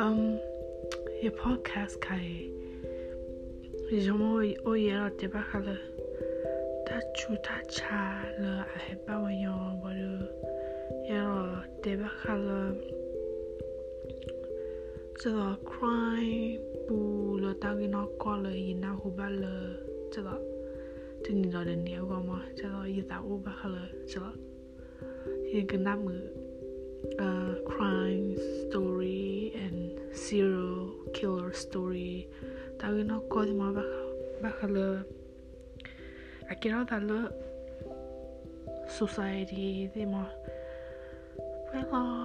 Um, ye podcast kai jomo o ye ra te ba khala ta chu ta cha le a he ba wa yo ba le ye ra te ba khala ce là crime bu le ta gi no ko le yi na hu ba le ce là thì nhìn rồi đến nhiều qua mà cho nó như tạo ba khala ce là ye cái năm uh, crime serial killer story தகுனா கோதுமா பகல Akira dala society they ma well